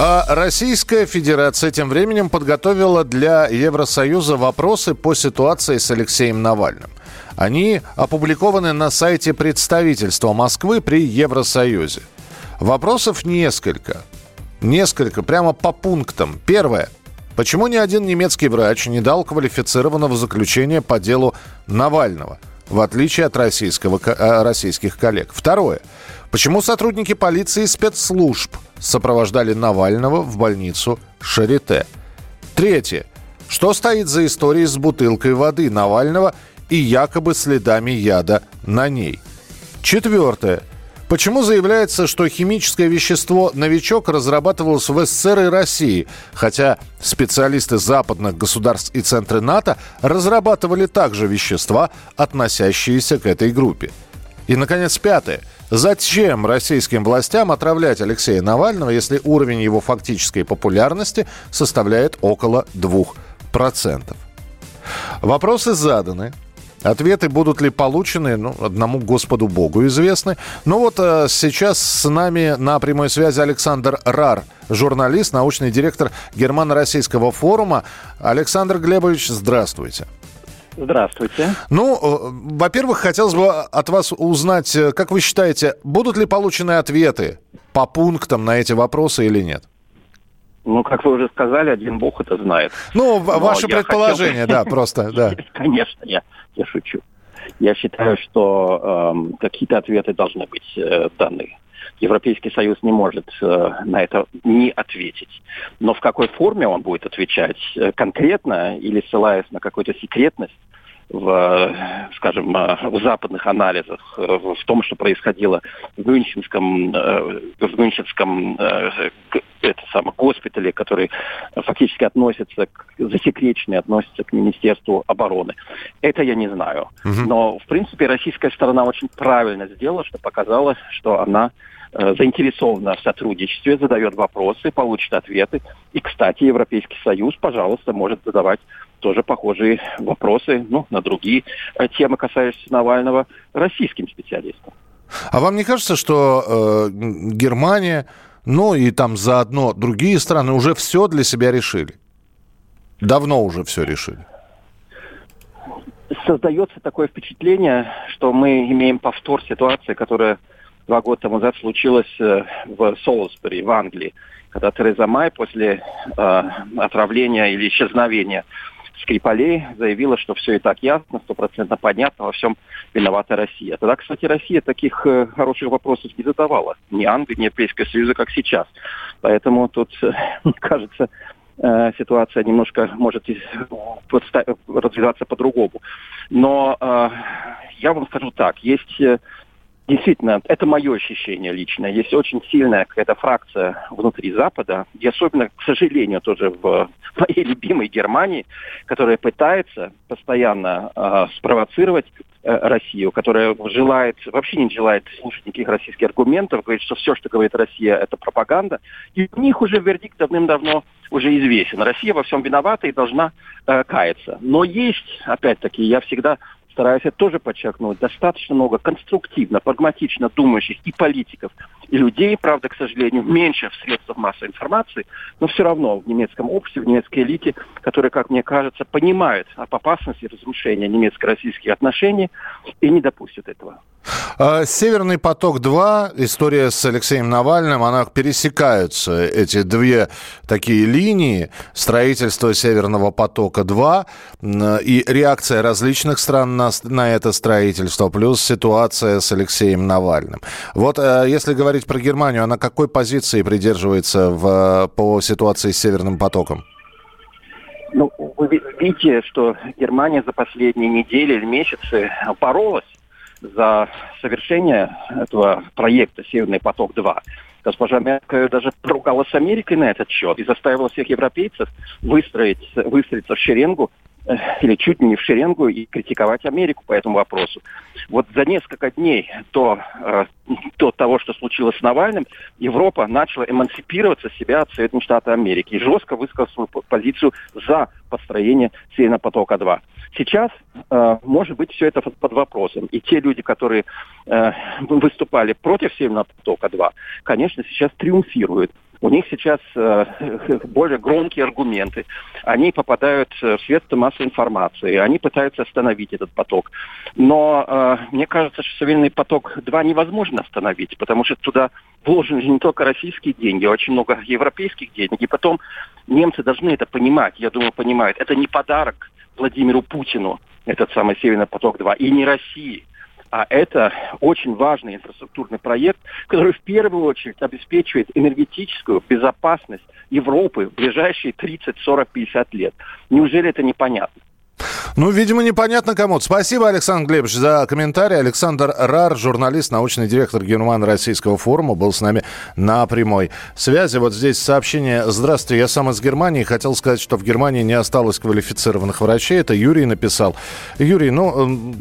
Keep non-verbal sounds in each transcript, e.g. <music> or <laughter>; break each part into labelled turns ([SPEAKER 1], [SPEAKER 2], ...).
[SPEAKER 1] А Российская Федерация тем временем подготовила для Евросоюза вопросы по ситуации с Алексеем Навальным. Они опубликованы на сайте представительства Москвы при Евросоюзе. Вопросов несколько. Несколько, прямо по пунктам. Первое. Почему ни один немецкий врач не дал квалифицированного заключения по делу Навального, в отличие от российского, э, российских коллег? Второе. Почему сотрудники полиции и спецслужб сопровождали Навального в больницу Шарите? Третье. Что стоит за историей с бутылкой воды Навального и якобы следами яда на ней? Четвертое. Почему заявляется, что химическое вещество «Новичок» разрабатывалось в СССР и России, хотя специалисты западных государств и центры НАТО разрабатывали также вещества, относящиеся к этой группе? И, наконец, пятое. Зачем российским властям отравлять Алексея Навального, если уровень его фактической популярности составляет около 2%? Вопросы заданы. Ответы будут ли получены, ну, одному Господу Богу известны. Ну вот э, сейчас с нами на прямой связи Александр Рар, журналист, научный директор Германо-Российского форума. Александр Глебович, здравствуйте.
[SPEAKER 2] Здравствуйте.
[SPEAKER 1] Ну, э, во-первых, хотелось бы от вас узнать, э, как вы считаете, будут ли получены ответы по пунктам на эти вопросы или нет?
[SPEAKER 2] Ну, как вы уже сказали, один бог это знает.
[SPEAKER 1] Ну,
[SPEAKER 2] Но
[SPEAKER 1] ваше предположение,
[SPEAKER 2] хотел-
[SPEAKER 1] да, просто, <laughs> да.
[SPEAKER 2] Конечно, я. Я считаю, что эм, какие-то ответы должны быть э, даны. Европейский Союз не может э, на это не ответить. Но в какой форме он будет отвечать э, конкретно или ссылаясь на какую-то секретность, в, скажем, э, в западных анализах, э, в том, что происходило в Мюнхенском, э, в Мюнхенском это самое, госпитале, который фактически относится к, засекреченный, относится к Министерству обороны. Это я не знаю. Но, в принципе, российская сторона очень правильно сделала, что показала, что она заинтересована в сотрудничестве, задает вопросы, получит ответы. И, кстати, Европейский Союз, пожалуйста, может задавать тоже похожие вопросы ну, на другие э, темы, касающиеся Навального, российским специалистам.
[SPEAKER 1] А вам не кажется, что э, Германия, ну и там заодно другие страны уже все для себя решили? Давно уже все решили.
[SPEAKER 2] создается такое впечатление, что мы имеем повтор ситуации, которая два года тому назад случилась э, в Солсбери, в Англии, когда Тереза Май после э, отравления или исчезновения Скрипалей заявила, что все и так ясно, стопроцентно понятно, во всем виновата Россия. Тогда, кстати, Россия таких э, хороших вопросов не задавала. Ни Англии, ни Европейского Союза, как сейчас. Поэтому тут, э, <laughs> кажется, ситуация немножко может развиваться по-другому. Но я вам скажу так, есть действительно, это мое ощущение личное, есть очень сильная какая-то фракция внутри Запада, и особенно, к сожалению, тоже в моей любимой Германии, которая пытается постоянно э, спровоцировать э, Россию, которая желает, вообще не желает слушать никаких российских аргументов, говорит, что все, что говорит Россия, это пропаганда. И у них уже вердикт давным-давно уже известен. Россия во всем виновата и должна э, каяться. Но есть, опять-таки, я всегда стараюсь это тоже подчеркнуть, достаточно много конструктивно, прагматично думающих и политиков, и людей, правда, к сожалению, меньше в средствах массовой информации, но все равно в немецком обществе, в немецкой элите, которые, как мне кажется, понимают об опасности разрушения немецко-российских отношений и не допустят этого.
[SPEAKER 1] А, Северный поток-2, история с Алексеем Навальным, она пересекаются, эти две такие линии, строительство Северного потока-2 м, и реакция различных стран на, на это строительство, плюс ситуация с Алексеем Навальным. Вот э, если говорить про Германию, она какой позиции придерживается в, по ситуации с Северным потоком?
[SPEAKER 2] Ну, вы ви- видите, что Германия за последние недели или месяцы боролась за совершение этого проекта «Северный поток-2». Госпожа Меркель даже поругалась с Америкой на этот счет и заставила всех европейцев выстроить, выстроиться в шеренгу или чуть не в шеренгу и критиковать Америку по этому вопросу. Вот за несколько дней до, э, до того, что случилось с Навальным, Европа начала эмансипироваться себя от Соединенных Штатов Америки и жестко высказала свою позицию за построение Северного потока-2. Сейчас, э, может быть, все это под вопросом. И те люди, которые э, выступали против Северного потока-2, конечно, сейчас триумфируют. У них сейчас э, <laughs> более громкие аргументы. Они попадают в средства массовой информации. Они пытаются остановить этот поток. Но э, мне кажется, что Северный поток-2 невозможно остановить, потому что туда вложены не только российские деньги, а очень много европейских денег. И потом немцы должны это понимать. Я думаю, понимают. Это не подарок Владимиру Путину, этот самый Северный поток-2, и не России. А это очень важный инфраструктурный проект, который в первую очередь обеспечивает энергетическую безопасность Европы в ближайшие 30, 40, 50 лет. Неужели это непонятно?
[SPEAKER 1] Ну, видимо, непонятно кому. Спасибо, Александр Глебович, за комментарий. Александр Рар, журналист, научный директор Германо-Российского форума, был с нами на прямой связи. Вот здесь сообщение. Здравствуйте, я сам из Германии. Хотел сказать, что в Германии не осталось квалифицированных врачей. Это Юрий написал. Юрий, ну,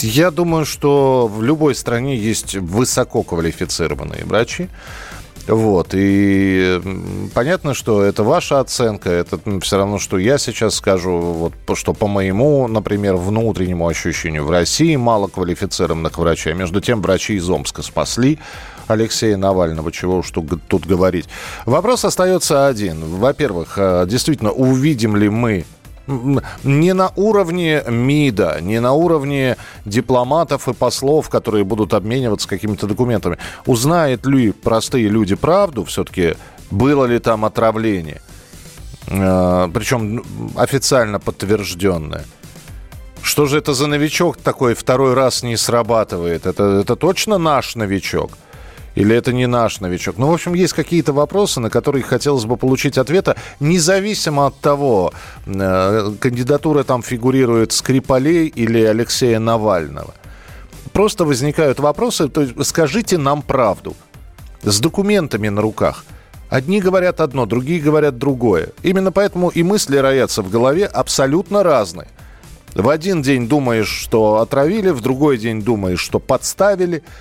[SPEAKER 1] я думаю, что в любой стране есть высококвалифицированные врачи. Вот. И понятно, что это ваша оценка. Это все равно, что я сейчас скажу, вот, что по моему, например, внутреннему ощущению, в России мало квалифицированных врачей. Между тем, врачи из Омска спасли Алексея Навального, чего уж тут, говорить. Вопрос остается один. Во-первых, э, действительно, увидим ли мы не на уровне МИДа, не на уровне дипломатов и послов, которые будут обмениваться какими-то документами. Узнают ли простые люди правду все-таки, было ли там отравление? Э, Причем официально подтвержденное. Что же это за новичок такой второй раз не срабатывает? Это, это точно наш новичок? Или это не наш новичок? Ну, в общем, есть какие-то вопросы, на которые хотелось бы получить ответа, независимо от того, э, кандидатура там фигурирует Скрипалей или Алексея Навального. Просто возникают вопросы, то есть скажите нам правду. С документами на руках. Одни говорят одно, другие говорят другое. Именно поэтому и мысли роятся в голове абсолютно разные. В один день думаешь, что отравили, в другой день думаешь, что подставили –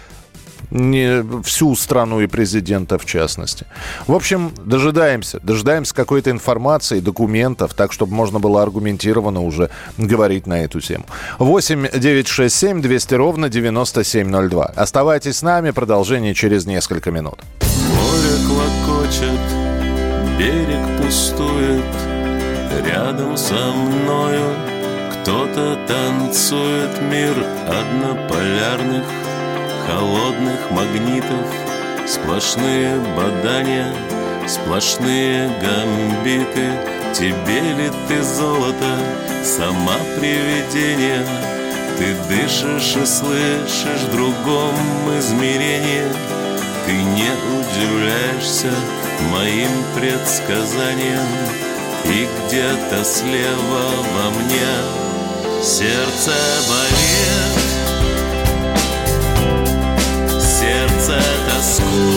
[SPEAKER 1] не всю страну и президента в частности. В общем, дожидаемся, дожидаемся какой-то информации, документов, так, чтобы можно было аргументированно уже говорить на эту тему. 8 9 6 7 200 ровно 9702. Оставайтесь с нами, продолжение через несколько минут.
[SPEAKER 3] Море клокочет, берег пустует, рядом со мною кто-то танцует мир однополярных холодных магнитов Сплошные бадания, сплошные гамбиты. Тебе ли ты золото, сама привидение? Ты дышишь и слышишь в другом измерении. Ты не удивляешься моим предсказаниям. И где-то слева во мне сердце болит сердце тоскует